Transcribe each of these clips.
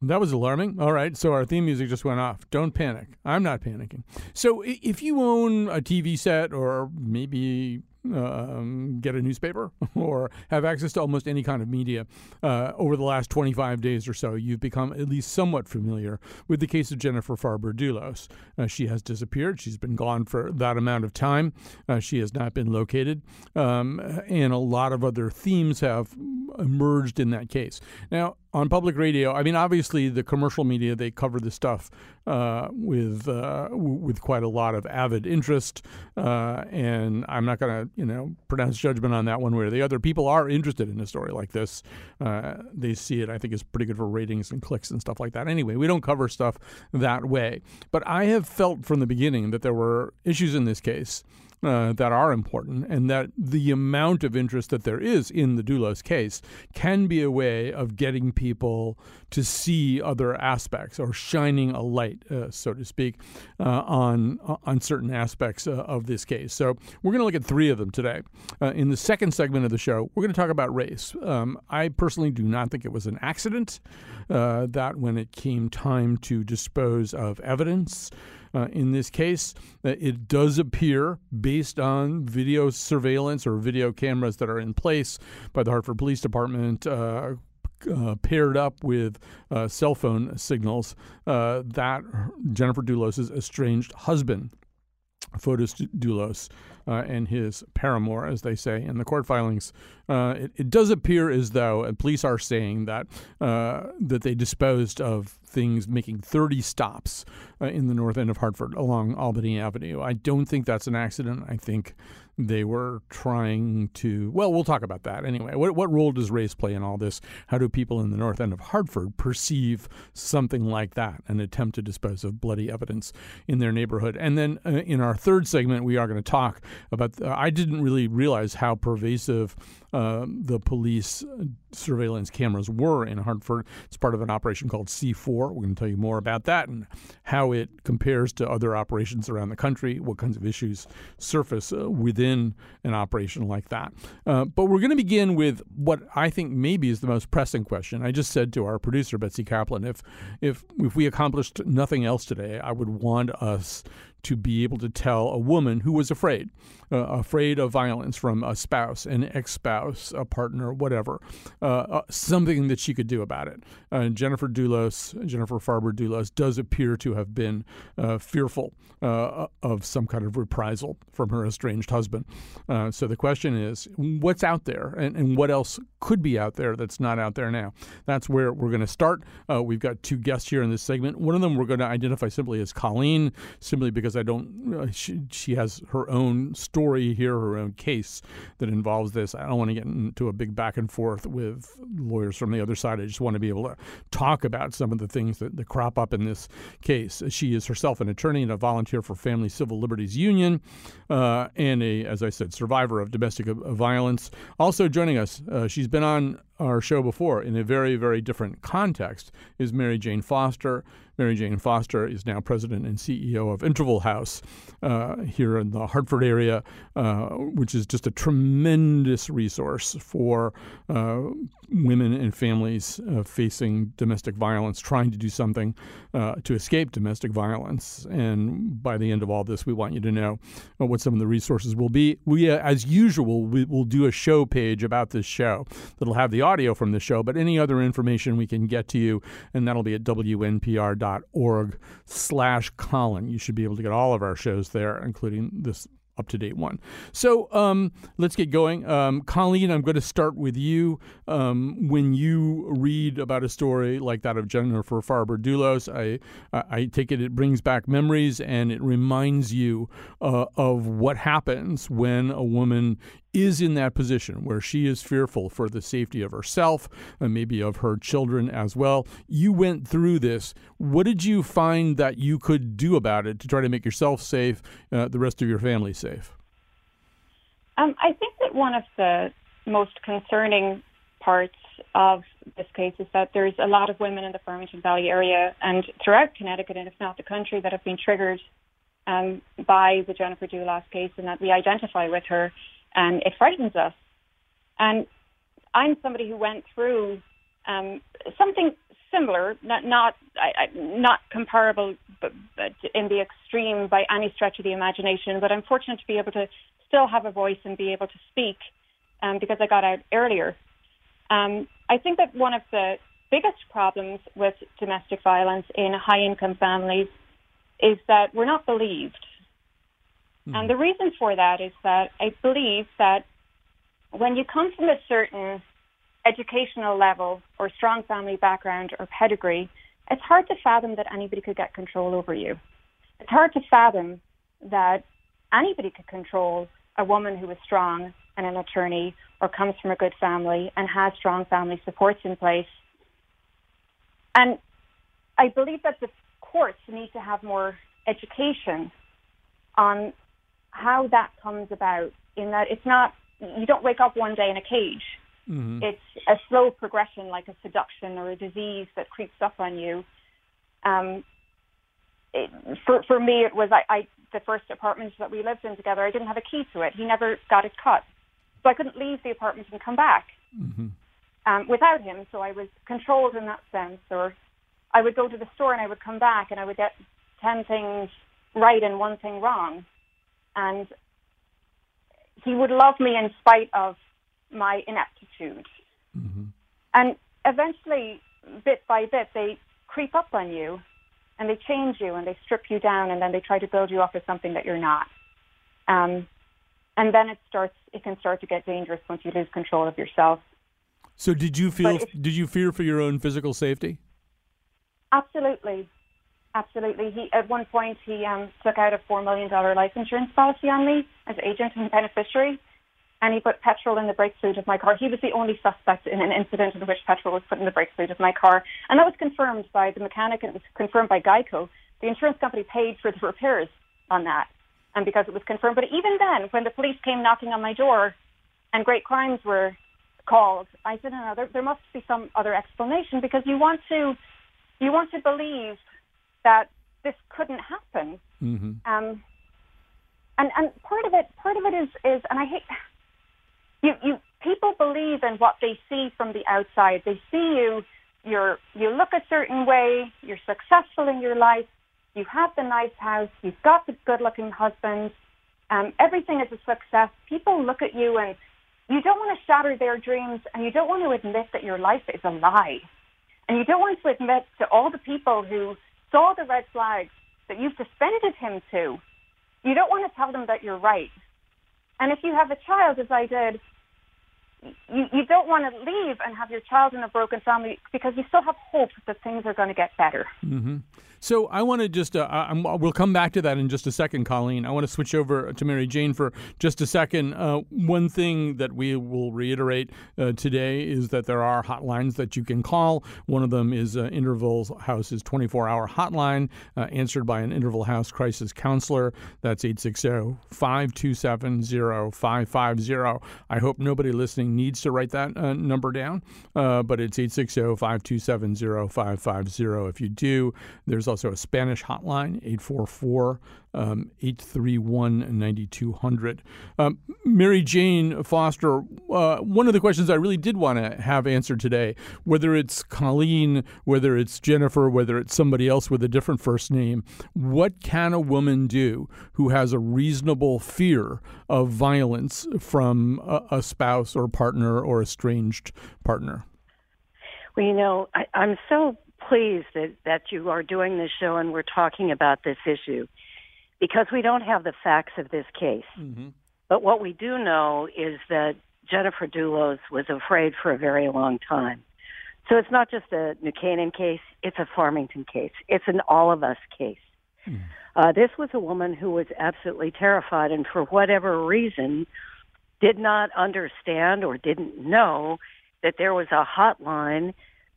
That was alarming. All right, so our theme music just went off. Don't panic. I'm not panicking. So if you own a TV set or maybe um, get a newspaper or have access to almost any kind of media uh, over the last 25 days or so, you've become at least somewhat familiar with the case of Jennifer Farber Dulos. Uh, she has disappeared. She's been gone for that amount of time. Uh, she has not been located. Um, and a lot of other themes have emerged in that case. Now, on public radio, I mean, obviously the commercial media they cover this stuff uh, with uh, with quite a lot of avid interest, uh, and I'm not going to you know pronounce judgment on that one way or the other. People are interested in a story like this. Uh, they see it, I think, is pretty good for ratings and clicks and stuff like that. Anyway, we don't cover stuff that way, but I have felt from the beginning that there were issues in this case uh, that are important, and that the amount of interest that there is in the Dulos case can be a way of getting people to see other aspects or shining a light, uh, so to speak, uh, on on certain aspects uh, of this case. So we're going to look at three of them today. Uh, in the second segment of the show, we're going to talk about race. Um, I personally do not think it was an accident uh, that when it came time to dispose of evidence. Uh, in this case, uh, it does appear, based on video surveillance or video cameras that are in place by the Hartford Police Department, uh, uh, paired up with uh, cell phone signals uh, that Jennifer Dulos' estranged husband, Fotis Dulos, uh, and his paramour, as they say in the court filings. Uh, it, it, does appear as though, and police are saying that uh, that they disposed of things, making 30 stops uh, in the north end of Hartford along Albany Avenue. I don't think that's an accident. I think they were trying to. Well, we'll talk about that anyway. What, what role does race play in all this? How do people in the north end of Hartford perceive something like that, an attempt to dispose of bloody evidence in their neighborhood? And then uh, in our third segment, we are going to talk about. Uh, I didn't really realize how pervasive uh, the police surveillance cameras were in Hartford. It's part of an operation called C4. We're going to tell you more about that and how it compares to other operations around the country, what kinds of issues surface uh, within an operation like that. Uh, but we're going to begin with what I think maybe is the most pressing question. I just said to our producer, Betsy Kaplan, if, if, if we accomplished nothing else today, I would want us to be able to tell a woman who was afraid, uh, afraid of violence from a spouse, an ex spouse, a partner, whatever, uh, uh, something that she could do about it. Uh, Jennifer Dulos, Jennifer Farber Dulos, does appear to have been uh, fearful uh, of some kind of reprisal from her estranged husband. so the question is, what's out there and, and, what else could be out there that's not out there now? That's where we're going to start. we've got two guests here in this segment. One of them we're going to identify simply as Colleen, simply because I don't. She, she has her own story here, her own case that involves this. I don't want to get into a big back and forth with lawyers from the other side. I just want to be able to talk about some of the things that, that crop up in this case. She is herself an attorney and a volunteer for Family Civil Liberties Union, uh, and a, as I said, survivor of domestic violence. Also joining us, uh, she's been on our show before in a very, very different context is Mary Jane Foster. Mary Jane Foster is now president and CEO of Interval House uh, here in the Hartford area, uh, which is just a tremendous resource for uh, women and families uh, facing domestic violence, trying to do something uh, to escape domestic violence. And by the end of all this, we want you to know what some of the resources will be. We, uh, as usual, we will do a show page about this show that'll have the audio from the show, but any other information we can get to you, and that'll be at wnpr.com org slash Colin. You should be able to get all of our shows there, including this up to date one. So um, let's get going. Um, Colleen, I'm going to start with you. Um, when you read about a story like that of Jennifer Farber Dulos, I, I take it it brings back memories and it reminds you uh, of what happens when a woman is in that position where she is fearful for the safety of herself and maybe of her children as well. You went through this. What did you find that you could do about it to try to make yourself safe, uh, the rest of your family safe? Um, I think that one of the most concerning parts of this case is that there's a lot of women in the Farmington Valley area and throughout Connecticut, and if not the country, that have been triggered um, by the Jennifer Dulos case and that we identify with her, and it frightens us. And I'm somebody who went through um, something similar, not not I, I, not comparable, but, but in the extreme by any stretch of the imagination. But I'm fortunate to be able to still have a voice and be able to speak um, because I got out earlier. Um, I think that one of the biggest problems with domestic violence in high income families is that we're not believed. Mm. And the reason for that is that I believe that when you come from a certain educational level or strong family background or pedigree, it's hard to fathom that anybody could get control over you. It's hard to fathom that anybody could control a woman who is strong and an attorney or comes from a good family and has strong family supports in place. And I believe that the courts need to have more education on how that comes about in that it's not you don't wake up one day in a cage mm-hmm. it's a slow progression like a seduction or a disease that creeps up on you um, it, for for me it was I, I the first apartment that we lived in together I didn't have a key to it he never got it cut so I couldn't leave the apartment and come back mm-hmm. um, without him so I was controlled in that sense or I would go to the store and I would come back and I would get 10 things right and one thing wrong. And he would love me in spite of my ineptitude. Mm-hmm. And eventually, bit by bit, they creep up on you and they change you and they strip you down and then they try to build you up as something that you're not. Um, and then it starts, it can start to get dangerous once you lose control of yourself. So did you feel, did you fear for your own physical safety? Absolutely, absolutely. He at one point he um, took out a four million dollar life insurance policy on me as agent and beneficiary, and he put petrol in the brake fluid of my car. He was the only suspect in an incident in which petrol was put in the brake fluid of my car, and that was confirmed by the mechanic and it was confirmed by Geico. The insurance company paid for the repairs on that, and because it was confirmed. But even then, when the police came knocking on my door, and great crimes were called, I said, no, there, there must be some other explanation because you want to you want to believe that this couldn't happen. Mm-hmm. Um, and and part of it, part of it is is, and I hate you. You people believe in what they see from the outside. They see you. You're you look a certain way. You're successful in your life. You have the nice house. You've got the good-looking husband. Um, everything is a success. People look at you and you don't want to shatter their dreams, and you don't want to admit that your life is a lie. And you don't want to admit to all the people who saw the red flags that you've suspended him to, you don't want to tell them that you're right. And if you have a child, as I did, you, you don't want to leave and have your child in a broken family because you still have hope that things are going to get better. Mm-hmm. So I want to just, uh, we'll come back to that in just a second, Colleen. I want to switch over to Mary Jane for just a second. Uh, one thing that we will reiterate uh, today is that there are hotlines that you can call. One of them is uh, Interval House's 24 hour hotline, uh, answered by an Interval House crisis counselor. That's 860 527 0550. I hope nobody listening needs to write that uh, number down, but it's 860 527 0550. If you do, there's also a Spanish hotline, 844 um, 831 9200. Um, Mary Jane Foster, uh, one of the questions I really did want to have answered today, whether it's Colleen, whether it's Jennifer, whether it's somebody else with a different first name, what can a woman do who has a reasonable fear of violence from a, a spouse or partner or estranged partner? Well, you know, I, I'm so pleased that, that you are doing this show and we're talking about this issue because we don't have the facts of this case. Mm-hmm. But what we do know is that Jennifer Dulos was afraid for a very long time. So it's not just a New Canaan case, it's a Farmington case. It's an all of us case. Mm. Uh, this was a woman who was absolutely terrified, and for whatever reason, did not understand or didn't know that there was a hotline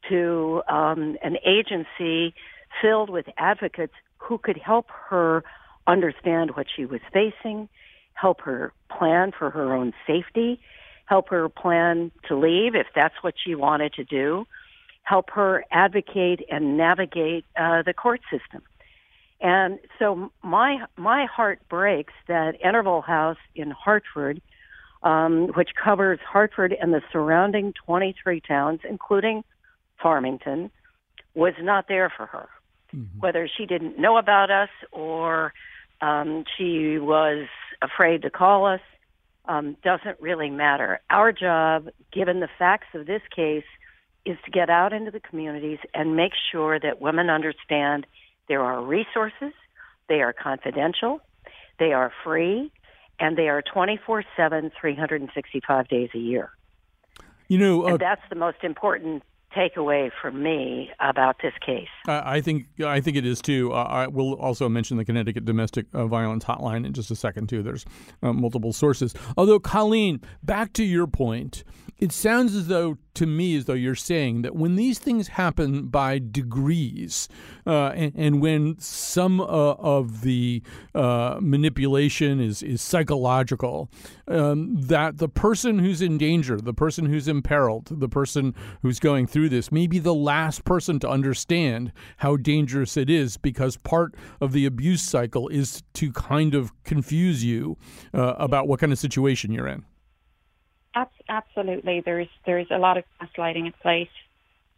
to um, an agency filled with advocates who could help her understand what she was facing, help her plan for her own safety, help her plan to leave if that's what she wanted to do, help her advocate and navigate uh, the court system. And so my my heart breaks that Interval House in Hartford, um, which covers Hartford and the surrounding 23 towns, including Farmington, was not there for her. Mm-hmm. Whether she didn't know about us or um, she was afraid to call us um, doesn't really matter. Our job, given the facts of this case, is to get out into the communities and make sure that women understand there are resources, they are confidential, they are free, and they are 24 7, 365 days a year. You know, uh, and that's the most important takeaway for me about this case. I think I think it is too. Uh, I will also mention the Connecticut Domestic uh, Violence Hotline in just a second too. There's uh, multiple sources. Although, Colleen, back to your point, it sounds as though to me as though you're saying that when these things happen by degrees, uh, and, and, when some uh, of the uh, manipulation is is psychological, um, that the person who's in danger, the person who's imperiled, the person who's going through this, may be the last person to understand how dangerous it is, because part of the abuse cycle is to kind of confuse you uh, about what kind of situation you're in absolutely. There's there's a lot of gaslighting in place,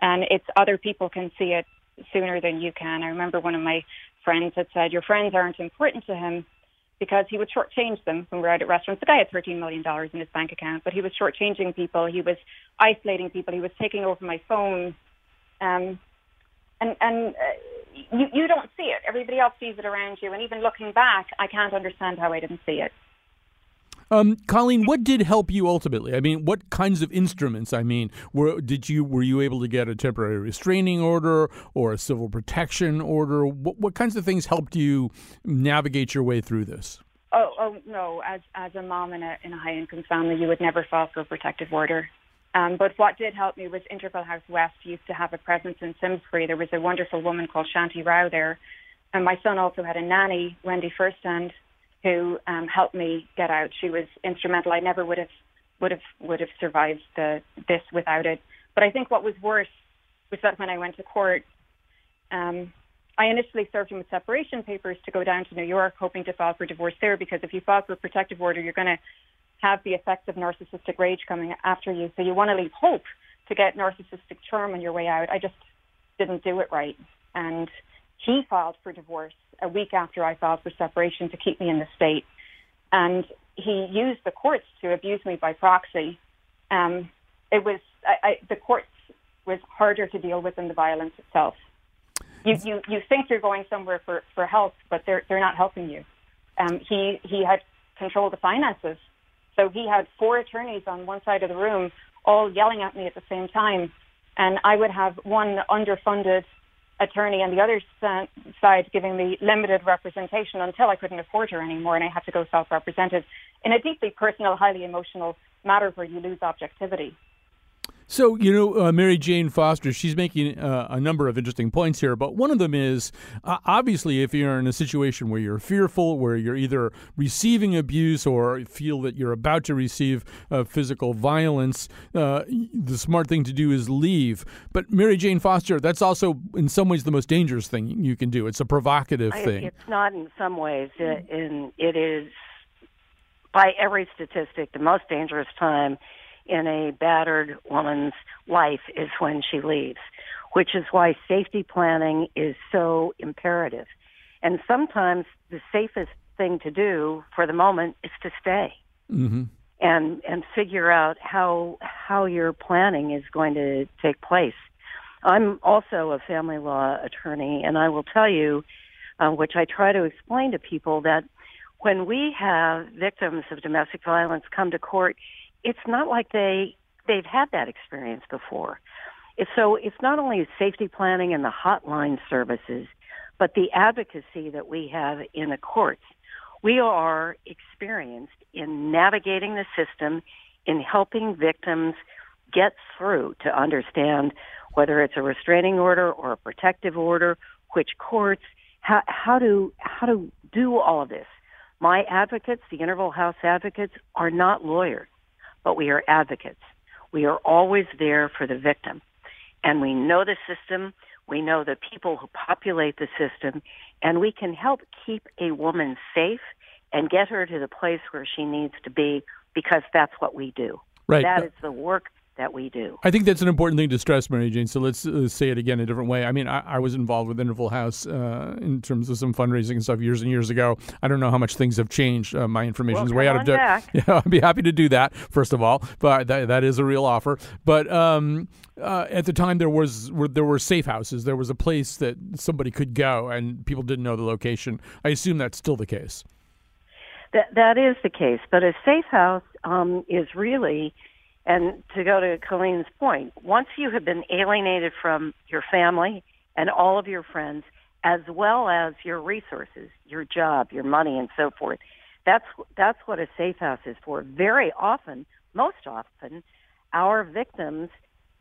and it's other people can see it sooner than you can. I remember one of my friends had said, "Your friends aren't important to him." Because he would shortchange them when we were out at restaurants. The guy had $13 million in his bank account, but he was shortchanging people. He was isolating people. He was taking over my phone. Um, and and uh, you, you don't see it. Everybody else sees it around you. And even looking back, I can't understand how I didn't see it. Um, Colleen, what did help you ultimately? I mean, what kinds of instruments? I mean, were did you were you able to get a temporary restraining order or a civil protection order? What, what kinds of things helped you navigate your way through this? Oh, oh no! As as a mom in a in a high income family, you would never file for a protective order. Um, but what did help me was Interval House West used to have a presence in Simsbury. There was a wonderful woman called Shanti Rao there, and my son also had a nanny, Wendy Firstand, who um, helped me get out. She was instrumental. I never would have would have would have survived the, this without it. But I think what was worse was that when I went to court, um, I initially served him with separation papers to go down to New York, hoping to file for divorce there. Because if you file for a protective order, you're going to have the effects of narcissistic rage coming after you. So you want to leave hope to get narcissistic charm on your way out. I just didn't do it right, and he filed for divorce a week after I filed for separation to keep me in the state. And he used the courts to abuse me by proxy. Um, it was I, I, the courts was harder to deal with than the violence itself. You, you you think you're going somewhere for, for help, but they're they're not helping you. Um, he he had control of the finances, so he had four attorneys on one side of the room, all yelling at me at the same time, and I would have one underfunded attorney and the other side giving me limited representation until I couldn't afford her anymore and I had to go self-represented in a deeply personal, highly emotional matter where you lose objectivity. So, you know, uh, Mary Jane Foster, she's making uh, a number of interesting points here, but one of them is uh, obviously if you're in a situation where you're fearful, where you're either receiving abuse or feel that you're about to receive uh, physical violence, uh, the smart thing to do is leave. But Mary Jane Foster, that's also in some ways the most dangerous thing you can do. It's a provocative I, thing. It's not in some ways. It, in, it is, by every statistic, the most dangerous time in a battered woman's life is when she leaves, which is why safety planning is so imperative. And sometimes the safest thing to do for the moment is to stay. Mm-hmm. And and figure out how how your planning is going to take place. I'm also a family law attorney, and I will tell you, uh, which I try to explain to people, that when we have victims of domestic violence come to court, it's not like they they've had that experience before. So it's not only safety planning and the hotline services, but the advocacy that we have in the courts, We are experienced in navigating the system, in helping victims get through to understand whether it's a restraining order or a protective order, which courts, how, how to how to do all of this. My advocates, the Interval House advocates, are not lawyers, but we are advocates. We are always there for the victim. And we know the system, we know the people who populate the system, and we can help keep a woman safe and get her to the place where she needs to be because that's what we do. Right. That is the work that we do. I think that's an important thing to stress, Mary Jane. So let's uh, say it again a different way. I mean, I, I was involved with Interval House uh, in terms of some fundraising and stuff years and years ago. I don't know how much things have changed. Uh, my information well, is way out of date. Yeah, I'd be happy to do that. First of all, but that, that is a real offer. But um, uh, at the time, there was were, there were safe houses. There was a place that somebody could go, and people didn't know the location. I assume that's still the case. That that is the case, but a safe house um, is really and to go to Colleen's point, once you have been alienated from your family and all of your friends, as well as your resources, your job, your money, and so forth, that's that's what a safe house is for. Very often, most often, our victims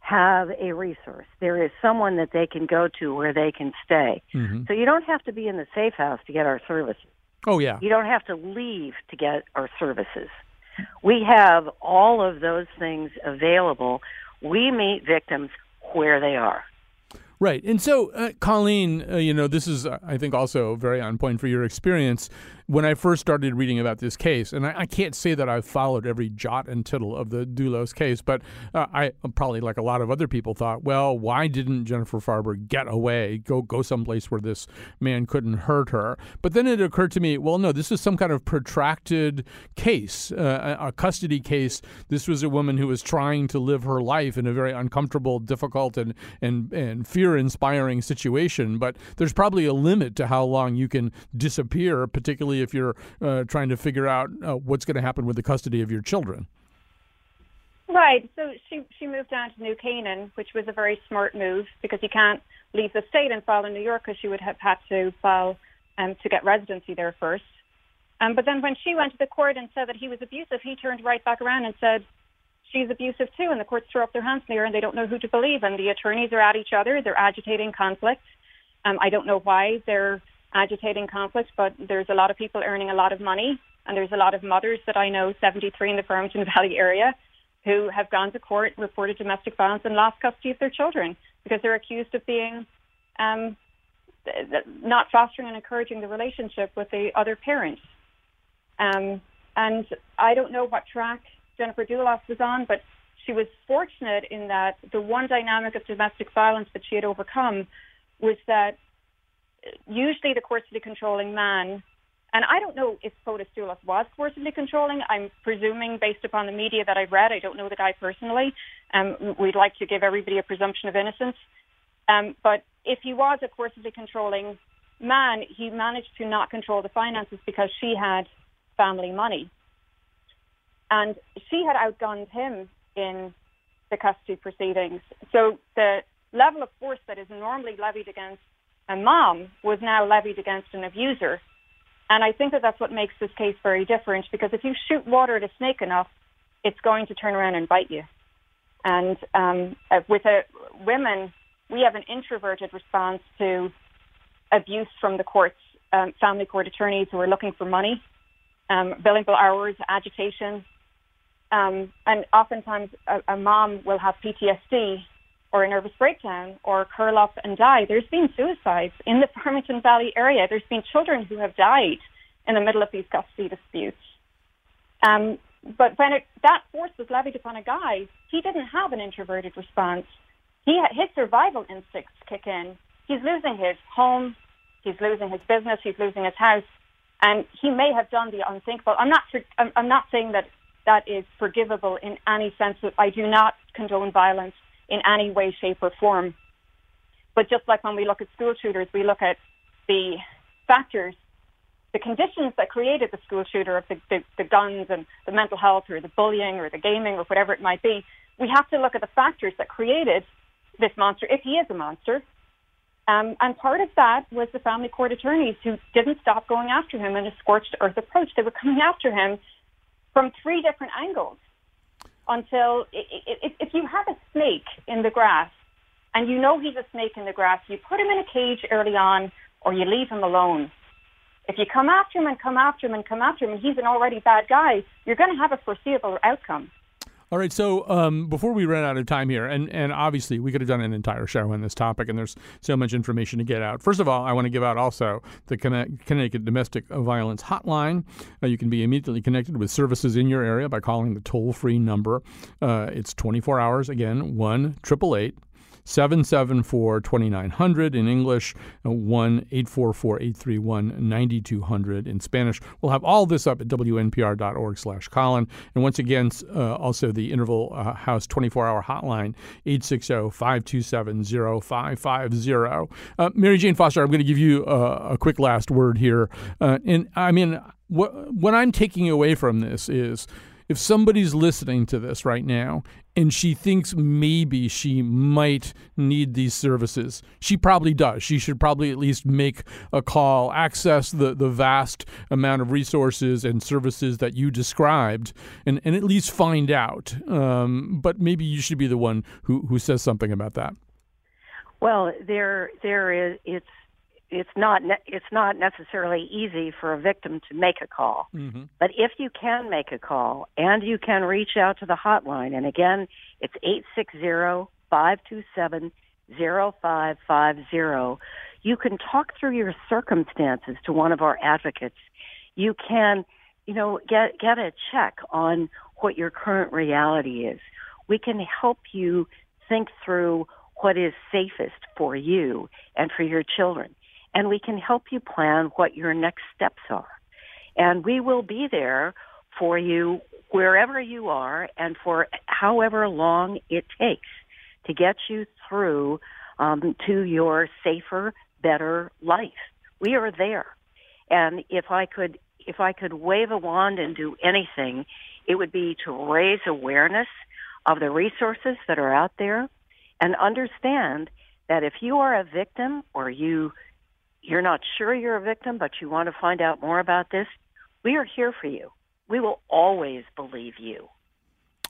have a resource. There is someone that they can go to where they can stay. Mm-hmm. So you don't have to be in the safe house to get our services. Oh yeah. You don't have to leave to get our services. We have all of those things available. We meet victims where they are. Right. And so, uh, Colleen, uh, you know, this is, uh, I think, also very on point for your experience when I first started reading about this case, and I, I, can't say that I've followed every jot and tittle of the Dulos case, but uh, I probably, like a lot of other people, thought, well, why didn't Jennifer Farber get away, go go someplace where this man couldn't hurt her? But then it occurred to me, well, no, this is some kind of protracted case, uh, a custody case. This was a woman who was trying to live her life in a very uncomfortable, difficult, and and and fear-inspiring situation. But there's probably a limit to how long you can disappear, particularly if you're uh, trying to figure out uh, what's going to happen with the custody of your children. Right. So she she moved down to New Canaan, which was a very smart move because you can't leave the state and file in New York because she would have had to file um, to get residency there first. Um, but then when she went to the court and said that he was abusive, he turned right back around and said she's abusive too, and the courts throw up their hands in the air and they don't know who to believe, and the attorneys are at each other, they're agitating conflict. Um, I don't know why they're agitating conflict, but there's a lot of people earning a lot of money, and there's a lot of mothers that I know, 73 in the Farmington Valley area, who have gone to court, reported domestic violence, and lost custody of their children because they're accused of being um, not fostering and encouraging the relationship with the other parent. Um, and I don't know what track Jennifer Dulos was on, but she was fortunate in that the one dynamic of domestic violence that she had overcome was that usually the coercively controlling man, and I don't know if Fotis Dulos was coercively controlling. I'm presuming based upon the media that I've read. I don't know the guy personally. Um, we'd like to give everybody a presumption of innocence. Um, but if he was a coercively controlling man, he managed to not control the finances because she had family money. And she had outgunned him in the custody proceedings. So the level of force that is normally levied against a mom was now levied against an abuser. And I think that that's what makes this case very different because if you shoot water at a snake enough, it's going to turn around and bite you. And um, uh, with a, women, we have an introverted response to abuse from the courts, um, family court attorneys who are looking for money, um, billable hours, agitation. Um, and oftentimes a, a mom will have PTSD or a nervous breakdown or curl up and die. There's been suicides in the Farmington Valley area. There's been children who have died in the middle of these custody disputes. Um, but when it, that force was levied upon a guy, he didn't have an introverted response. He his survival instincts kick in. He's losing his home, he's losing his business, he's losing his house, and he may have done the unthinkable. I'm not. I'm, I'm not saying that that is forgivable in any sense. I do not condone violence in any way, shape, or form. But just like when we look at school shooters, we look at the factors, the conditions that created the school shooter of the, the, the guns and the mental health or the bullying or the gaming or whatever it might be. We have to look at the factors that created this monster, if he is a monster, Um, and part of that was the family court attorneys who didn't stop going after him in a scorched earth approach. They were coming after him from three different angles until if you have a snake in the grass and you know he's a snake in the grass, you put him in a cage early on or you leave him alone. If you come after him and come after him and come after him and he's an already bad guy, you're going to have a foreseeable outcome. All right, so um, before we run out of time here, and, and obviously we could have done an entire show on this topic, and there's so much information to get out. First of all, I want to give out also the Connecticut Domestic Violence Hotline. Uh, you can be immediately connected with services in your area by calling the toll free number. Uh, it's 24 hours, again, 1 888 774 2900 in English, uh, 1 844 831 9200 in Spanish. We'll have all this up at wnpr.org slash Colin. And once again, uh, also the Interval uh, House 24 hour hotline, 860 527 0550. Uh, Mary Jane Foster, I'm going to give you uh, a quick last word here. Uh, and I mean, what, what I'm taking away from this is if somebody's listening to this right now and she thinks maybe she might need these services, she probably does. She should probably at least make a call, access the, the vast amount of resources and services that you described, and, and at least find out. Um, but maybe you should be the one who, who says something about that. Well, there there is it's it's not ne- it's not necessarily easy for a victim to make a call. Mm-hmm. But if you can make a call and you can reach out to the hotline, and again, it's eight six zero five two seven zero five five zero. You can talk through your circumstances to one of our advocates. You can, you know, get get a check on what your current reality is. We can help you think through what is safest for you and for your children and we can help you plan what your next steps are. And we will be there for you wherever you are and for however long it takes to get you through um, to your safer, better life. We are there. And if I could, if I could wave a wand and do anything, it would be to raise awareness of the resources that are out there and understand that if you are a victim or you you're not sure you're a victim, but you want to find out more about this, we are here for you. We will always believe you.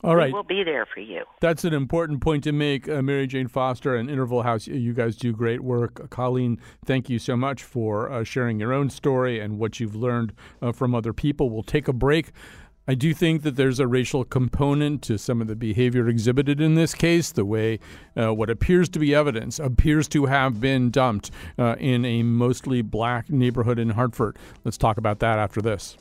All right. We will be there for you. That's an important point to make, uh, Mary Jane Foster and Interval House. You guys do great work. Colleen, thank you so much for uh, sharing your own story and what you've learned uh, from other people. We'll take a break. I do think that there's a racial component to some of the behavior exhibited in this case, the way uh, what appears to be evidence appears to have been dumped uh, in a mostly black neighborhood in Hartford. Let's talk about that after this.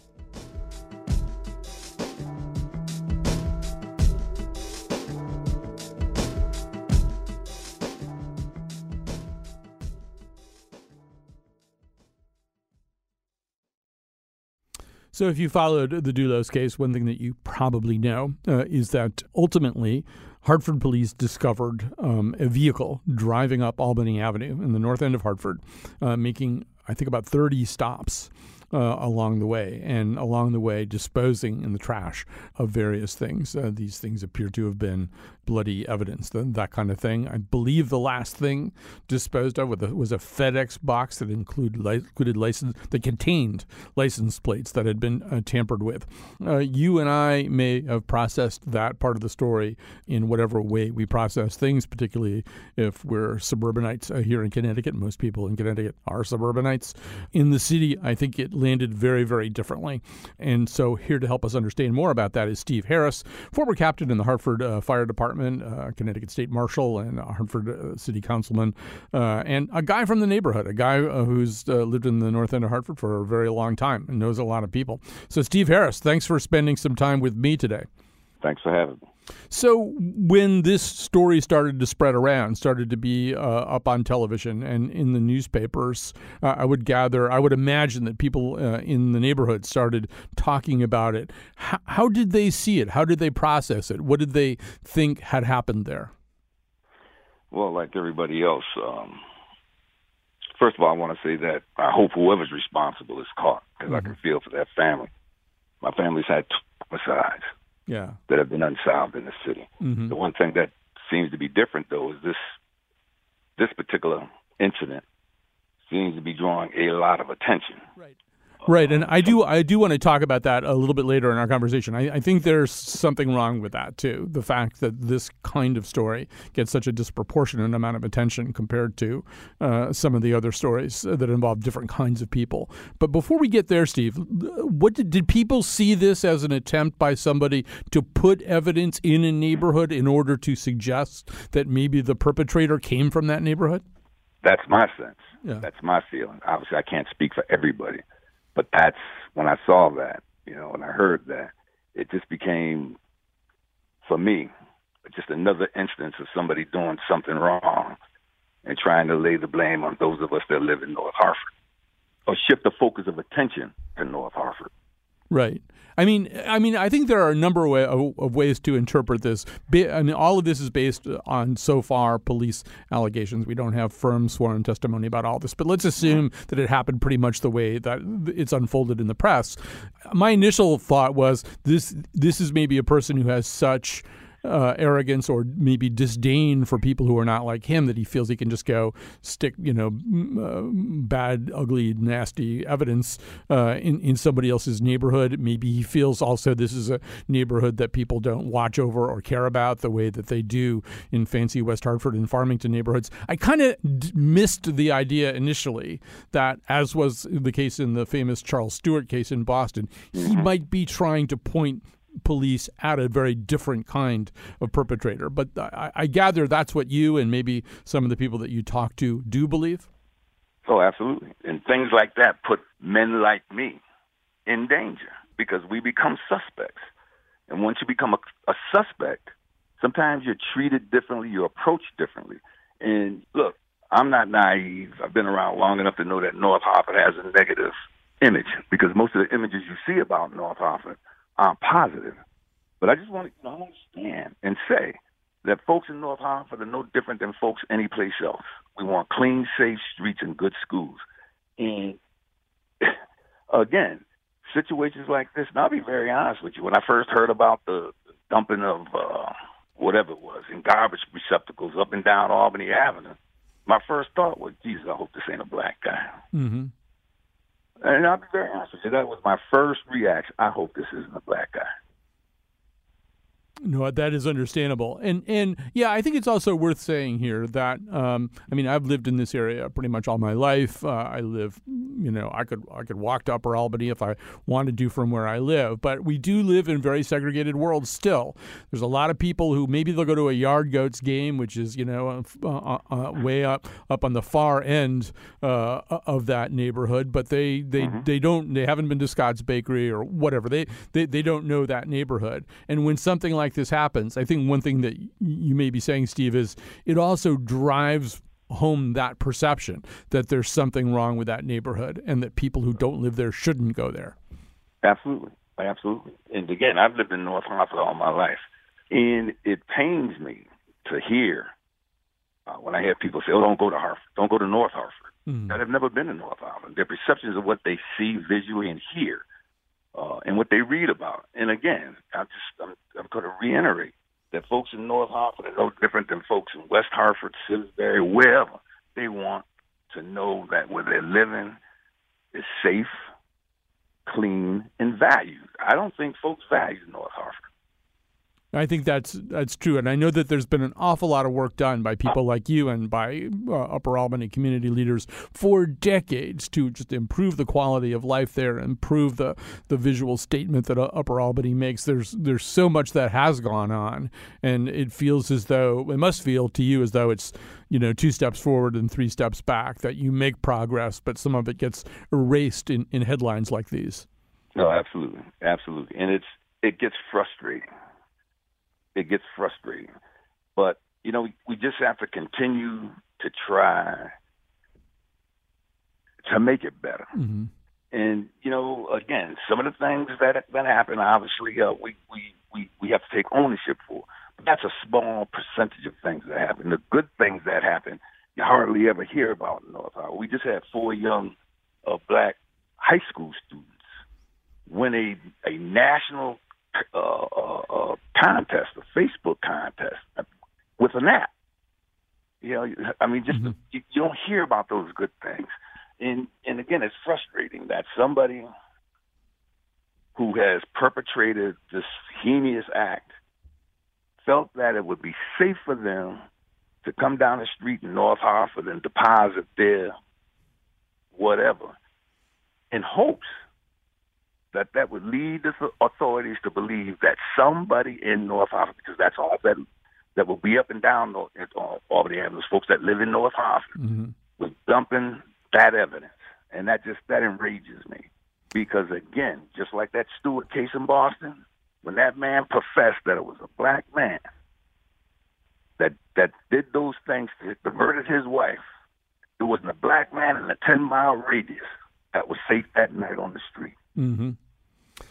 So, if you followed the Dulos case, one thing that you probably know uh, is that ultimately Hartford police discovered um, a vehicle driving up Albany Avenue in the north end of Hartford, uh, making, I think, about 30 stops uh, along the way, and along the way disposing in the trash of various things. Uh, these things appear to have been bloody evidence, that kind of thing. I believe the last thing disposed of was a FedEx box that included, included license that contained license plates that had been uh, tampered with. Uh, you and I may have processed that part of the story in whatever way we process things, particularly if we're suburbanites uh, here in Connecticut. Most people in Connecticut are suburbanites. In the city, I think it landed very, very differently. And so, here to help us understand more about that is Steve Harris, former captain in the Hartford uh, Fire Department, uh, Connecticut State Marshal, and Hartford uh, City Councilman, uh, and a guy from the neighborhood, a guy uh, who's lived in the north end of Hartford for a very long time and knows a lot of people. So, Steve Harris, thanks for spending some time with me today. Thanks for having me. So when this story started to spread around, started to be uh, up on television and in the newspapers, uh, I would gather, I would imagine that people uh, in the neighborhood started talking about it. H- how did they see it? How did they process it? What did they think had happened there? Well, like everybody else, um, first of all, I want to say that I hope whoever's responsible is caught because mm-hmm. I can feel for that family. My family's had two homicides yeah. that have been unsolved in the city. Mm-hmm. The one thing that seems to be different, though, is this this particular incident seems to be drawing a lot of attention. Right. Right, and I do I do want to talk about that a little bit later in our conversation. I, I, think there's something wrong with that too. The fact that this kind of story gets such a disproportionate amount of attention compared to uh, some of the other stories that involve different kinds of people. But before we get there, Steve, what did, did people see this as an attempt by somebody to put evidence in a neighborhood in order to suggest that maybe the perpetrator came from that neighborhood? That's my sense. Yeah. That's my feeling. Obviously, I can't speak for everybody. But that's when I saw that, you know, and I heard that, it just became, for me, just another instance of somebody doing something wrong and trying to lay the blame on those of us that live in North Hartford or shift the focus of attention to North Hartford. Right. I mean, I mean, I think there are a number of, way, of, of, ways to interpret this. I mean, all of this is based on so far police allegations. We don't have firm sworn testimony about all this, but let's assume that it happened pretty much the way that it's unfolded in the press. My initial thought was this: this is maybe a person who has such uh, arrogance or maybe disdain for people who are not like him that he feels he can just go stick, you know, uh, bad, ugly, nasty evidence uh, in in somebody else's neighborhood. Maybe he feels also this is a neighborhood that people don't watch over or care about the way that they do in fancy West Hartford and Farmington neighborhoods. I kind of d- missed the idea initially that, as was the case in the famous Charles Stuart case in Boston, he mm-hmm. might be trying to point police at a very different kind of perpetrator. But I, I, gather that's what you and maybe some of the people that you talk to do believe. Oh, absolutely. And things like that put men like me in danger because we become suspects. And once you become a, a suspect, sometimes you're treated differently, you're approached differently. And look, I'm not naive. I've been around long enough to know that North Hartford has a negative image because most of the images you see about North Hartford uh, positive. But I just want to you know, understand and say that folks in North Hartford are no different than folks anyplace else. We want clean, safe streets and good schools. And again, situations like this, and I'll be very honest with you, when I first heard about the dumping of uh, whatever it was in garbage receptacles up and down Albany Avenue, my first thought was, Jesus, I hope this ain't a black guy. Mm-hmm. And I'll be very honest with you, that was my first reaction. I hope this isn't a black guy. No, that is understandable, and and yeah, I think it's also worth saying here that um, I mean I've lived in this area pretty much all my life. Uh, I live, you know, I could I could walk to Upper Albany if I wanted to from where I live, but we do live in very segregated worlds still. There's a lot of people who maybe they'll go to a Yard Goats game, which is you know uh, uh, uh way up up on the far end uh, of that neighborhood, but they they, mm-hmm. they don't they haven't been to Scott's Bakery or whatever. They, they they don't know that neighborhood, and when something like like this happens, I think one thing that you may be saying, Steve, is it also drives home that perception that there's something wrong with that neighborhood and that people who don't live there shouldn't go there. Absolutely. Absolutely. And again, I've lived in North Hartford all my life. And it pains me to hear uh, when I hear people say, oh, don't go to Hartford, don't go to North Hartford. Mm. That have never been in North Hartford. Their perceptions of what they see visually and hear uh, and what they read about. And again, I'm just I'm, I'm going to reiterate that folks in North Hartford are no different than folks in West Hartford, Simsbury, wherever. They want to know that where they're living is safe, clean, and valued. I don't think folks value North Hartford. I think that's that's true, and I know that there's been an awful lot of work done by people like you and by uh, Upper Albany community leaders for decades to just improve the quality of life there, improve the the visual statement that uh, Upper Albany makes. There's there's so much that has gone on, and it feels as though it must feel to you as though it's you know two steps forward and three steps back. That you make progress, but some of it gets erased in, in headlines like these. No, absolutely, absolutely, and it's it gets frustrating it gets frustrating. But you know, we, we just have to continue to try to make it better. Mm-hmm. And you know, again, some of the things that that happen, obviously, uh, we we we we have to take ownership for. But that's a small percentage of things that happen. The good things that happen, you hardly ever hear about in North Hartford. We just had four young uh, black high school students win a a national uh, uh, uh, contest, a Facebook contest with an app. You know, I mean, just mm-hmm. you, you don't hear about those good things, and and again, it's frustrating that somebody who has perpetrated this heinous act felt that it would be safe for them to come down the street in North Hartford and deposit their whatever in hopes that that would lead the authorities to believe that somebody in North Hartford, because that's all that that will be up and down North, Albany Avenue, folks that live in North Hartford, mm-hmm. was dumping that evidence, and that just that enrages me, because again, just like that Stuart case in Boston, when that man professed that it was a black man that that did those things that murdered his wife, it wasn't a black man in a ten mile radius that was safe that night on the street. Mm-hmm.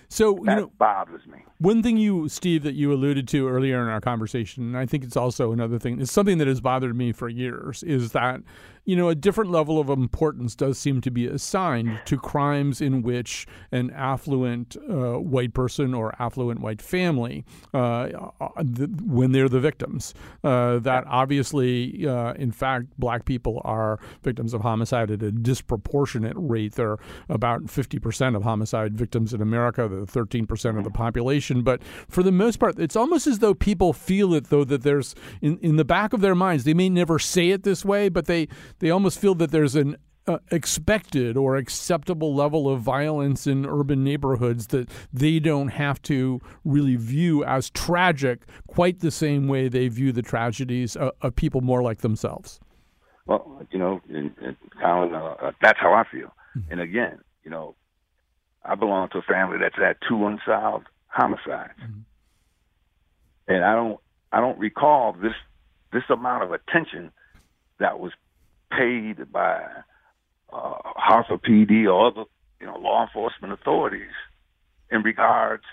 So that you know, bothers me. One thing you, Steve, that you alluded to earlier in our conversation, and I think it's also another thing, is something that has bothered me for years, is that you know, a different level of importance does seem to be assigned to crimes in which an affluent uh, white person or affluent white family, uh, uh the, when they're the victims, uh, that obviously, uh, in fact, black people are victims of homicide at a disproportionate rate. They're about 50% of homicide victims in America, the 13% of the population. But for the most part, it's almost as though people feel it, though, that there's in, in the back of their minds, they may never say it this way, but they they almost feel that there's an uh, expected or acceptable level of violence in urban neighborhoods that they don't have to really view as tragic quite the same way they view the tragedies of, of people more like themselves. Well, you know, in, in Colin, uh, uh, that's how I feel. Mm-hmm. And again, you know, I belong to a family that's had two unsolved homicides, mm-hmm. and I don't, I don't recall this this amount of attention that was paid by uh, Hartford PD or other you know law enforcement authorities in regards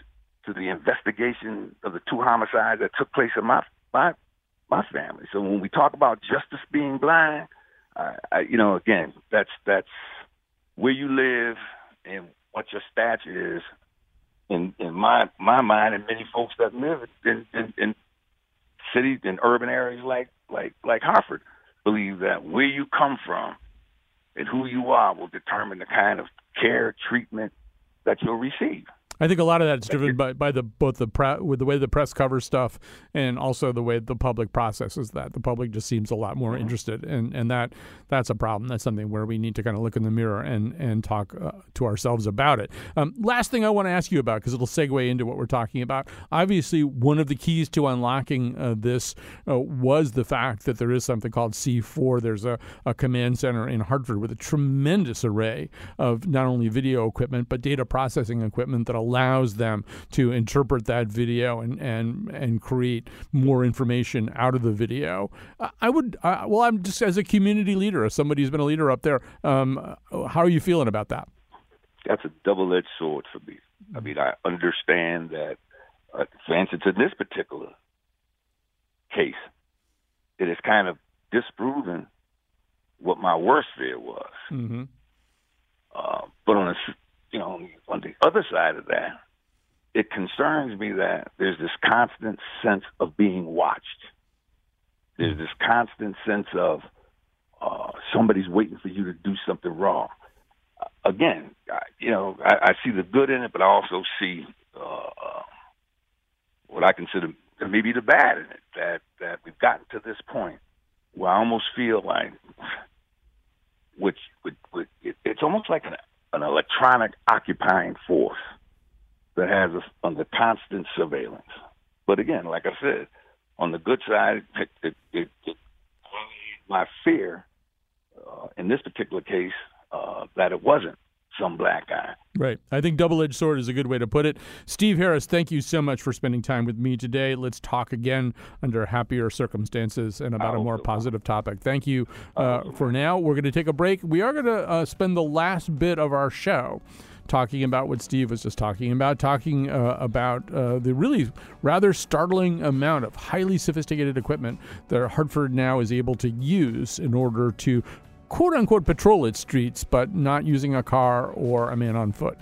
to the investigation of the two homicides that took place in my my my family. So when we talk about justice being blind, uh, I, you know, again, that's that's where you live and what your stature is. In in my my mind, and many folks that live in in, in cities in urban areas like like like Hartford, believe that where you come from and who you are will determine the kind of care, treatment that you'll receive. I think a lot of that's driven by, by the both the pre, with the way the press covers stuff and also the way the public processes that. The public just seems a lot more mm-hmm. interested, and, and that that's a problem. That's something where we need to kind of look in the mirror and and talk uh, to ourselves about it. Um, last thing I want to ask you about because it'll segue into what we're talking about. Obviously, one of the keys to unlocking uh, this uh, was the fact that there is something called C4. There's a, a command center in Hartford with a tremendous array of not only video equipment but data processing equipment that allows them to interpret that video and and and create more information out of the video. I would uh, well, I'm just as a community leader, as somebody who's been a leader up there. Um, how are you feeling about that? That's a double-edged sword for me. I mean, I understand that, uh, for instance, in this particular case, it has kind of disproven what my worst fear was. Mm-hmm. Uh, but on a you know, on the other side of that, it concerns me that there's this constant sense of being watched. There's this constant sense of uh, somebody's waiting for you to do something wrong. Again, I, you know, I, I see the good in it, but I also see uh, uh, what I consider maybe the bad in it. That that we've gotten to this point where I almost feel like, which, which, which it, it's almost like an an electronic occupying force that has us under constant surveillance. But again, like I said, on the good side, it, it, it, it my fear uh, in this particular case uh, that it wasn't some black guy. Right. I think double edged sword is a good way to put it. Steve Harris, thank you so much for spending time with me today. Let's talk again under happier circumstances and about a more positive topic. Thank you uh, for now. We're going to take a break. We are going to uh, spend the last bit of our show talking about what Steve was just talking about, talking uh, about uh, the really rather startling amount of highly sophisticated equipment that Hartford now is able to use in order to quote unquote patrol its streets, but not using a car or a man on foot.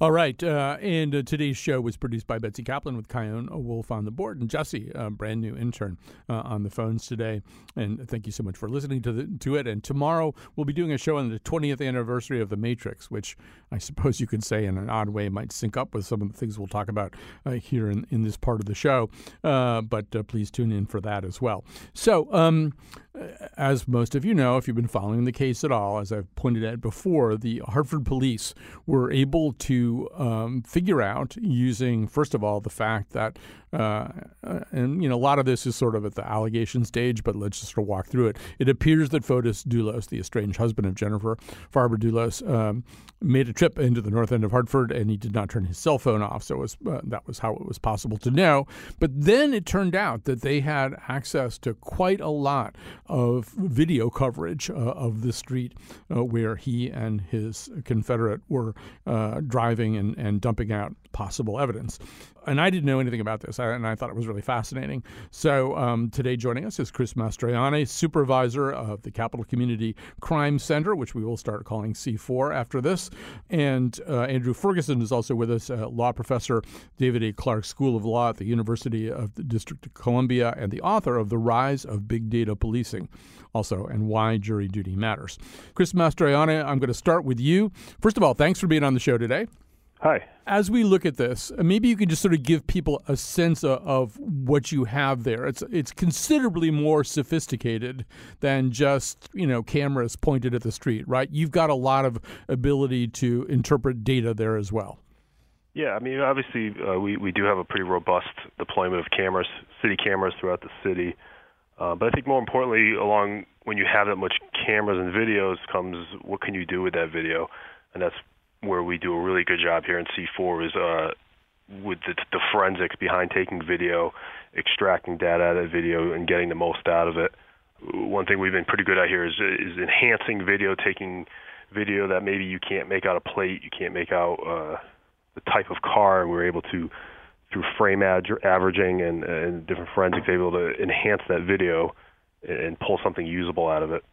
All right. Uh, and uh, today's show was produced by Betsy Kaplan with Chion Wolf on the board and Jesse, a brand new intern, uh, on the phones today. And thank you so much for listening to, the, to it. And tomorrow we'll be doing a show on the 20th anniversary of The Matrix, which I suppose you could say in an odd way might sync up with some of the things we'll talk about uh, here in, in this part of the show. Uh, but uh, please tune in for that as well. So, um, as most of you know, if you've been following the case at all, as I've pointed out before, the Hartford police were able to um, figure out using, first of all, the fact that, uh, and you know, a lot of this is sort of at the allegation stage, but let's just sort of walk through it. It appears that Fotis Dulos, the estranged husband of Jennifer Farber Dulos, um, made a trip into the north end of Hartford, and he did not turn his cell phone off. So was, uh, that was how it was possible to know. But then it turned out that they had access to quite a lot of video coverage uh, of the street uh, where he and his Confederate were uh, driving and, and dumping out possible evidence. And I didn't know anything about this, and I thought it was really fascinating. So um, today joining us is Chris Mastroianni, supervisor of the Capital Community Crime Center, which we will start calling C4 after this. And uh, Andrew Ferguson is also with us, law professor, David A. Clarke School of Law at the University of the District of Columbia, and the author of The Rise of Big Data Policing also, and why jury duty matters. Chris Mastroianni, I'm going to start with you. First of all, thanks for being on the show today. Hi. As we look at this, maybe you can just sort of give people a sense of, of, what you have there. It's it's considerably more sophisticated than just you know cameras pointed at the street, right? You've got a lot of ability to interpret data there as well. Yeah, I mean, obviously, uh, we we do have a pretty robust deployment of cameras, city cameras throughout the city. Uh, but I think more importantly, along when you have that much cameras and videos comes what can you do with that video, and that's where we do a really good job here in C4 is uh, with the, the forensics behind taking video, extracting data out of video, and getting the most out of it. One thing we've been pretty good at here is is enhancing video, taking video that maybe you can't make out a plate, you can't make out uh, the type of car, and we're able to through frame ad- averaging and, and different forensics able to enhance that video and pull something usable out of it.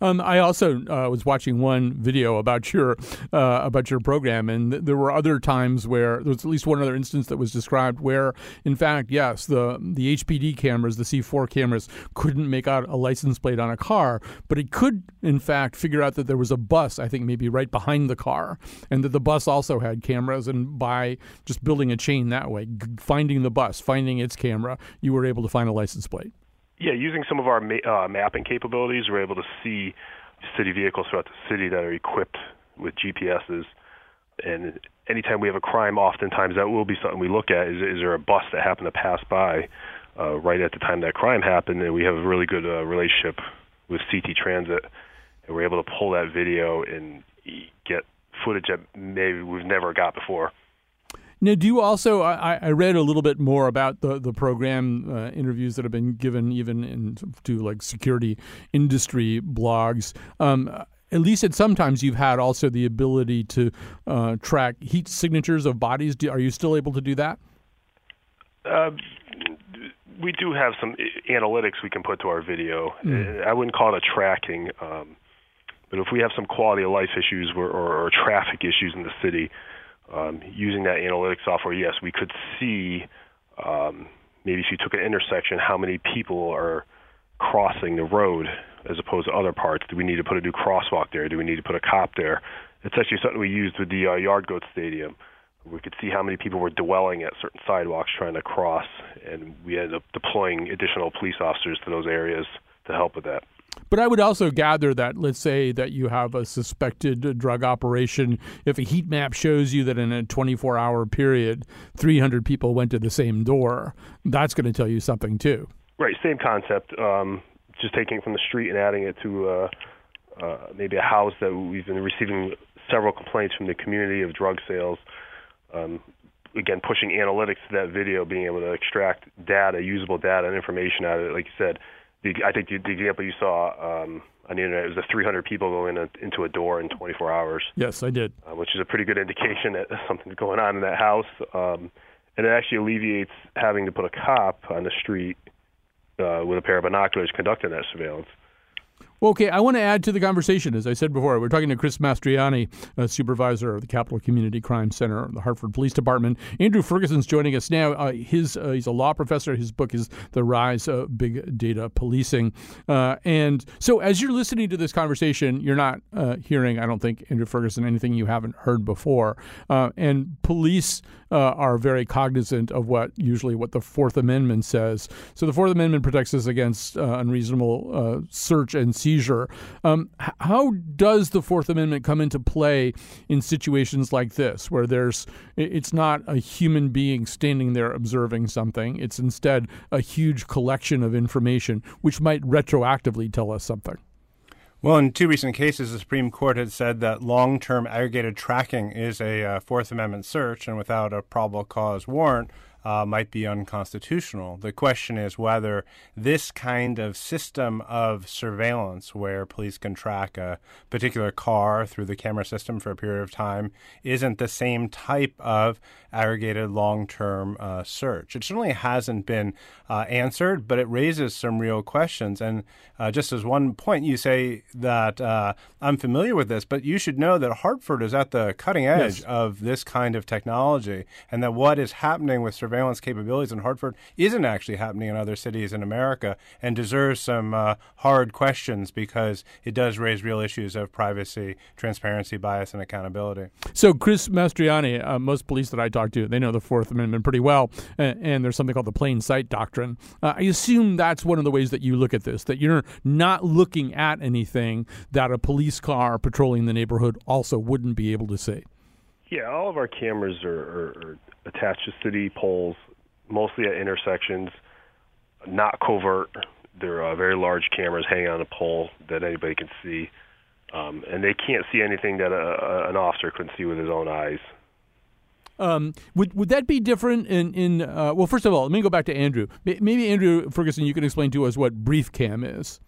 Um, I also uh, was watching one video about your uh, about your program, and th- there were other times where there was at least one other instance that was described where, in fact, yes, the the HPD cameras, the C4 cameras, couldn't make out a license plate on a car, but it could, in fact, figure out that there was a bus, I think maybe right behind the car, and that the bus also had cameras. And by just building a chain that way, g- finding the bus, finding its camera, you were able to find a license plate. Yeah, using some of our ma- uh, mapping capabilities, we're able to see city vehicles throughout the city that are equipped with GPSs. And anytime we have a crime, oftentimes that will be something we look at. Is, is there a bus that happened to pass by uh, right at the time that crime happened? And we have a really good uh, relationship with CT Transit, and we're able to pull that video and get footage that maybe we've never got before. Now, do you also? I, I read a little bit more about the the program uh, interviews that have been given, even in, to like security industry blogs. Um, at least at sometimes you've had also the ability to uh, track heat signatures of bodies. Do, are you still able to do that? Uh, we do have some analytics we can put to our video. Mm. I wouldn't call it a tracking, um, but if we have some quality of life issues or, or, or traffic issues in the city, um, using that analytics software, yes, we could see um, maybe if you took an intersection, how many people are crossing the road as opposed to other parts. Do we need to put a new crosswalk there? Do we need to put a cop there? It's actually something we used with the uh, Yard Goat Stadium. We could see how many people were dwelling at certain sidewalks trying to cross, and we ended up deploying additional police officers to those areas to help with that. But I would also gather that, let's say that you have a suspected drug operation. If a heat map shows you that in a 24 hour period, 300 people went to the same door, that's going to tell you something too. Right, same concept. Um, just taking it from the street and adding it to uh, uh, maybe a house that we've been receiving several complaints from the community of drug sales. Um, again, pushing analytics to that video, being able to extract data, usable data, and information out of it. Like you said, the, I think the, the example you saw um, on the internet was the 300 people going in a, into a door in 24 hours. Yes, I did. Uh, which is a pretty good indication that something's going on in that house. Um, and it actually alleviates having to put a cop on the street uh, with a pair of binoculars conducting that surveillance. Well, okay, I want to add to the conversation. As I said before, we're talking to Chris Mastriani, supervisor of the Capital Community Crime Center, the Hartford Police Department. Andrew Ferguson's joining us now. Uh, his uh, he's a law professor. His book is The Rise of Big Data Policing. Uh, and so, as you're listening to this conversation, you're not uh, hearing, I don't think, Andrew Ferguson, anything you haven't heard before. Uh, and police uh, are very cognizant of what usually what the Fourth Amendment says. So the Fourth Amendment protects us against uh, unreasonable uh, search and seizure. Um, how does the Fourth Amendment come into play in situations like this, where there's it's not a human being standing there observing something; it's instead a huge collection of information which might retroactively tell us something. Well, in two recent cases, the Supreme Court had said that long term aggregated tracking is a uh, Fourth Amendment search, and without a probable cause warrant, uh, might be unconstitutional. The question is whether this kind of system of surveillance, where police can track a particular car through the camera system for a period of time, isn't the same type of aggregated long term uh, search. It certainly hasn't been uh, answered, but it raises some real questions. And uh, just as one point, you say that uh, I'm familiar with this, but you should know that Hartford is at the cutting edge yes. of this kind of technology, and that what is happening with surveillance capabilities in Hartford isn't actually happening in other cities in America and deserves some uh, hard questions because it does raise real issues of privacy, transparency, bias, and accountability. So, Chris Mastriani, uh, most police that I talk to, they know the Fourth Amendment pretty well, and, and there's something called the plain sight doctrine. Uh, I assume that's one of the ways that you look at this, that you're not looking at anything that a police car patrolling the neighborhood also wouldn't be able to see. Yeah, all of our cameras are, are, are attached to city poles, mostly at intersections, not covert. They're uh, very large cameras hanging on a pole that anybody can see, um, and they can't see anything that a, a, an officer couldn't see with his own eyes. Um, would would that be different in in uh, well? First of all, let me go back to Andrew. Maybe Andrew Ferguson, you can explain to us what BriefCam is.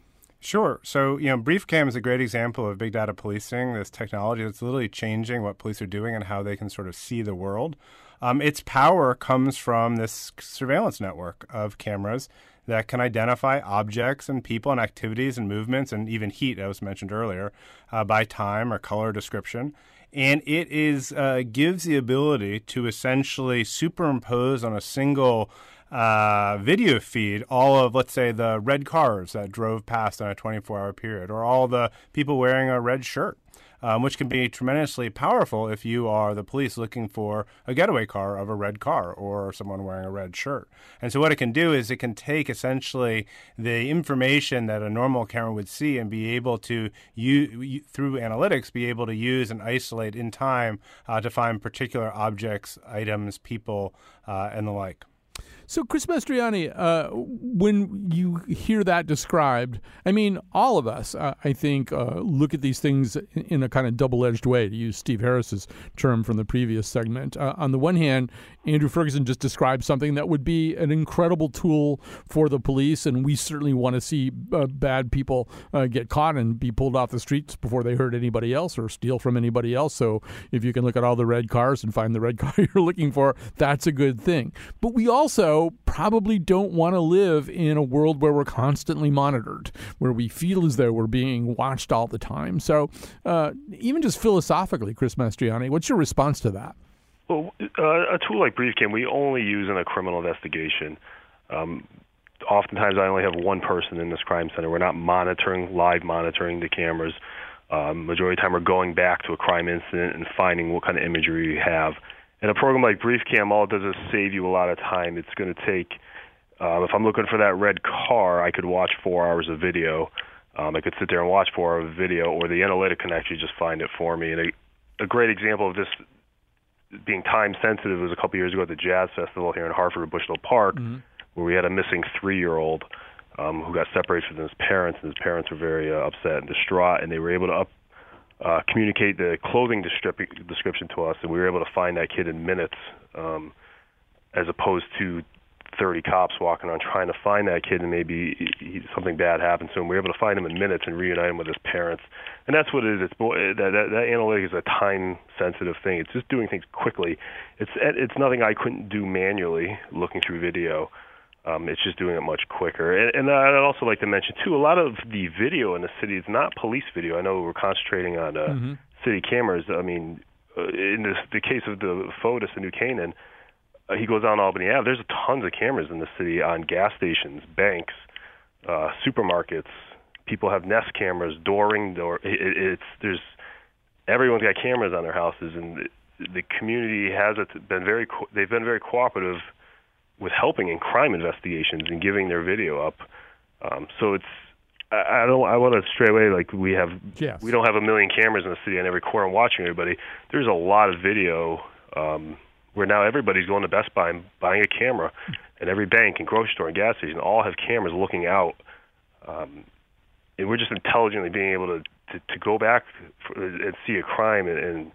Sure. So, you know, BriefCam is a great example of big data policing, this technology that's literally changing what police are doing and how they can sort of see the world. Um, its power comes from this surveillance network of cameras that can identify objects and people and activities and movements and even heat, as mentioned earlier, uh, by time or color description and it is uh, gives the ability to essentially superimpose on a single uh, video feed all of, let's say, the red cars that drove past in a 24 hour period, or all the people wearing a red shirt um, which can be tremendously powerful if you are the police looking for a getaway car of a red car or someone wearing a red shirt. And so, what it can do is it can take essentially the information that a normal camera would see and be able to, use, through analytics, be able to use and isolate in time uh, to find particular objects, items, people, uh, and the like. So, Chris Mastriani, uh, when you hear that described, I mean, all of us, uh, I think, uh, look at these things in a kind of double edged way, to use Steve Harris's term from the previous segment. Uh, on the one hand, Andrew Ferguson just described something that would be an incredible tool for the police, and we certainly want to see uh, bad people uh, get caught and be pulled off the streets before they hurt anybody else or steal from anybody else. So, if you can look at all the red cars and find the red car you're looking for, that's a good thing. But we also probably don't want to live in a world where we're constantly monitored, where we feel as though we're being watched all the time. So, uh, even just philosophically, Chris Mastriani, what's your response to that? Well, uh, a tool like BriefCam we only use in a criminal investigation. Um, oftentimes, I only have one person in this crime center. We're not monitoring, live monitoring the cameras. Um, majority of the time, we're going back to a crime incident and finding what kind of imagery we have. And a program like BriefCam, all it does is save you a lot of time. It's going to take, uh, if I'm looking for that red car, I could watch four hours of video. Um, I could sit there and watch four hours of video, or the analytic can actually just find it for me. And a, a great example of this being time sensitive was a couple years ago at the Jazz Festival here in Hartford, Bushnell Park, mm-hmm. where we had a missing three-year-old um, who got separated from his parents, and his parents were very uh, upset and distraught, and they were able to up uh, communicate the clothing description to us, and we were able to find that kid in minutes, um, as opposed to 30 cops walking around trying to find that kid, and maybe he, something bad happened to him. We were able to find him in minutes and reunite him with his parents, and that's what it is. It's that that, that analytic is a time-sensitive thing. It's just doing things quickly. It's it's nothing I couldn't do manually looking through video. Um, it's just doing it much quicker. And, and I'd also like to mention too, a lot of the video in the city is not police video. I know we're concentrating on uh, mm-hmm. city cameras. I mean, uh, in this, the case of the Fotis in New Canaan, uh, he goes on Albany Ave. There's tons of cameras in the city on gas stations, banks, uh, supermarkets. People have Nest cameras, door ring door. It, it's there's everyone's got cameras on their houses, and the, the community has it been very. Co- they've been very cooperative with helping in crime investigations and giving their video up. Um, so it's I, don't I want to stray away like we have yes. we don't have a million cameras in the city on every corner watching everybody. There's a lot of video um, where now everybody's going to Best Buy and buying a camera, and every bank and grocery store and gas station all have cameras looking out. Um, and we're just intelligently being able to to, to go back for, and see a crime and, and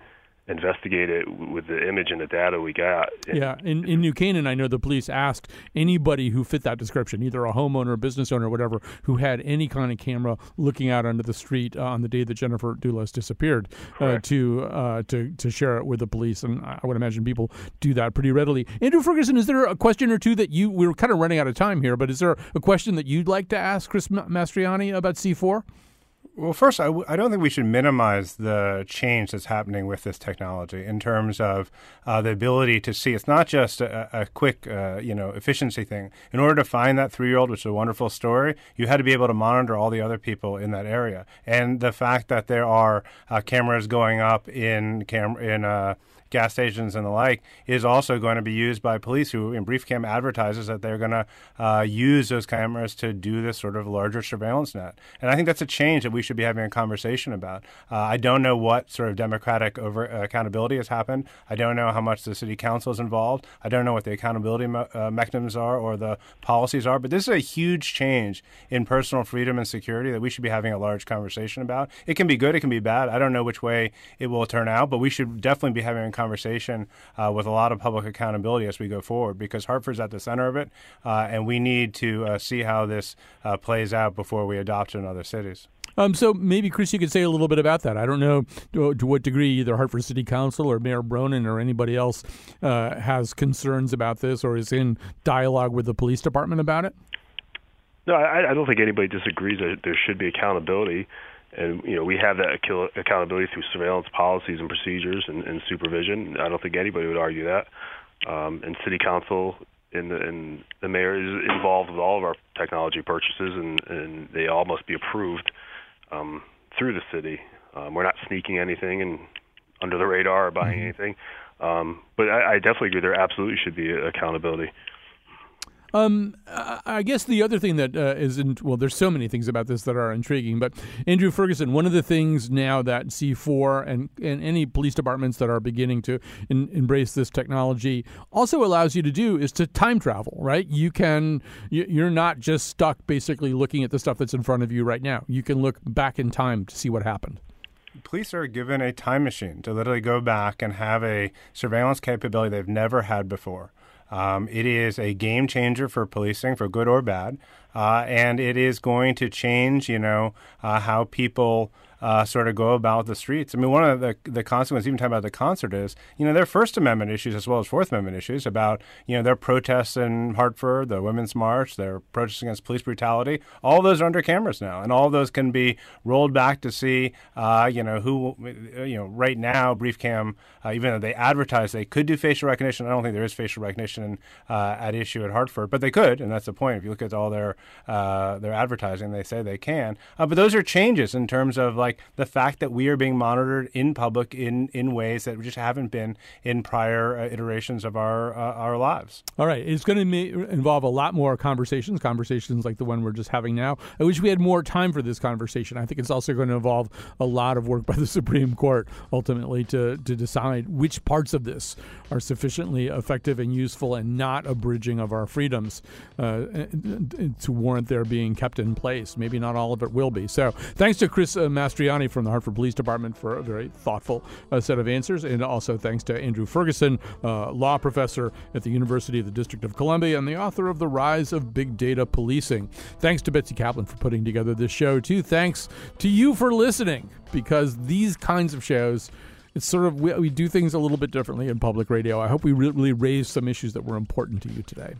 investigate it with the image and the data we got. Yeah, in, in New Canaan, I know the police asked anybody who fit that description, either a homeowner, a business owner, whatever, who had any kind of camera looking out onto the street uh, on the day that Jennifer Dulos disappeared, uh, to uh, to to share it with the police. And I would imagine people do that pretty readily. Andrew Ferguson, is there a question or two that you we're kind of running out of time here, but is there a question that you'd like to ask Chris Mastriani about C4? Well, first, I w- I don't think we should minimize the change that's happening with this technology in terms of uh, the ability to see. It's not just a, a quick, uh, you know, efficiency thing. In order to find that three-year-old, which is a wonderful story, you had to be able to monitor all the other people in that area. And the fact that there are uh, cameras going up in cam- in uh, gas stations and the like is also going to be used by police who in BriefCam advertises that they're going to uh, use those cameras to do this sort of larger surveillance net. And I think that's a change that we should be having a conversation about. Uh, I don't know what sort of democratic over uh, accountability has happened. I don't know how much the city council is involved. I don't know what the accountability me- uh, mechanisms are or the policies are. But this is a huge change in personal freedom and security that we should be having a large conversation about. It can be good, it can be bad. I don't know which way it will turn out, but we should definitely be having a conversation uh, with a lot of public accountability as we go forward because Hartford's at the center of it, uh, and we need to uh, see how this uh, plays out before we adopt it in other cities. Um, so maybe Chris, you could say a little bit about that. I don't know to, to what degree either Hartford City Council or Mayor Bronin or anybody else uh, has concerns about this or is in dialogue with the police department about it. No, I, I don't think anybody disagrees that there should be accountability and you know we have that accountability through surveillance policies and procedures and, and supervision. I don't think anybody would argue that. Um, and city council and the, and the mayor is involved with all of our technology purchases, and, and they all must be approved um, through the city. Um, we're not sneaking anything and under the radar or buying mm-hmm. anything. Um, but I, I definitely agree there absolutely should be accountability. Um, I guess the other thing that uh, is in, well, there's so many things about this that are intriguing, but Andrew Ferguson, one of the things now that C4 and, and any police departments that are beginning to in, embrace this technology also allows you to do is to time travel, right? You can, you're not just stuck basically looking at the stuff that's in front of you right now. You can look back in time to see what happened police are given a time machine to literally go back and have a surveillance capability they've never had before. Um, it is a game changer for policing, for good or bad, uh, and it is going to change, you know, uh, how people uh, sort of go about the streets. I mean, one of the the consequences, even talking about the concert, is you know their First Amendment issues as well as Fourth Amendment issues about you know their protests in Hartford, the Women's March, their protests against police brutality. All those are under cameras now, and all those can be rolled back to see uh, you know who you know right now. BriefCam, uh, even though they advertise they could do facial recognition, I don't think there is facial recognition uh, at issue at Hartford, but they could, and that's the point. If you look at all their uh, their advertising, they say they can. Uh, but those are changes in terms of like like the fact that we are being monitored in public in, in ways that we just haven't been in prior uh, iterations of our uh, our lives. All right, it's going to involve a lot more conversations, conversations like the one we're just having now. I wish we had more time for this conversation. I think it's also going to involve a lot of work by the Supreme Court ultimately to to decide which parts of this are sufficiently effective and useful and not abridging of our freedoms uh, to warrant their being kept in place. Maybe not all of it will be. So, thanks to Chris uh, Mastriani from the Hartford Police Department for a very thoughtful uh, set of answers, and also thanks to Andrew Ferguson, uh, law professor at the University of the District of Columbia and the author of The Rise of Big Data Policing. Thanks to Betsy Kaplan for putting together this show, too. Thanks to you for listening, because these kinds of shows it's sort of we, we do things a little bit differently in public radio. I hope we really raised some issues that were important to you today.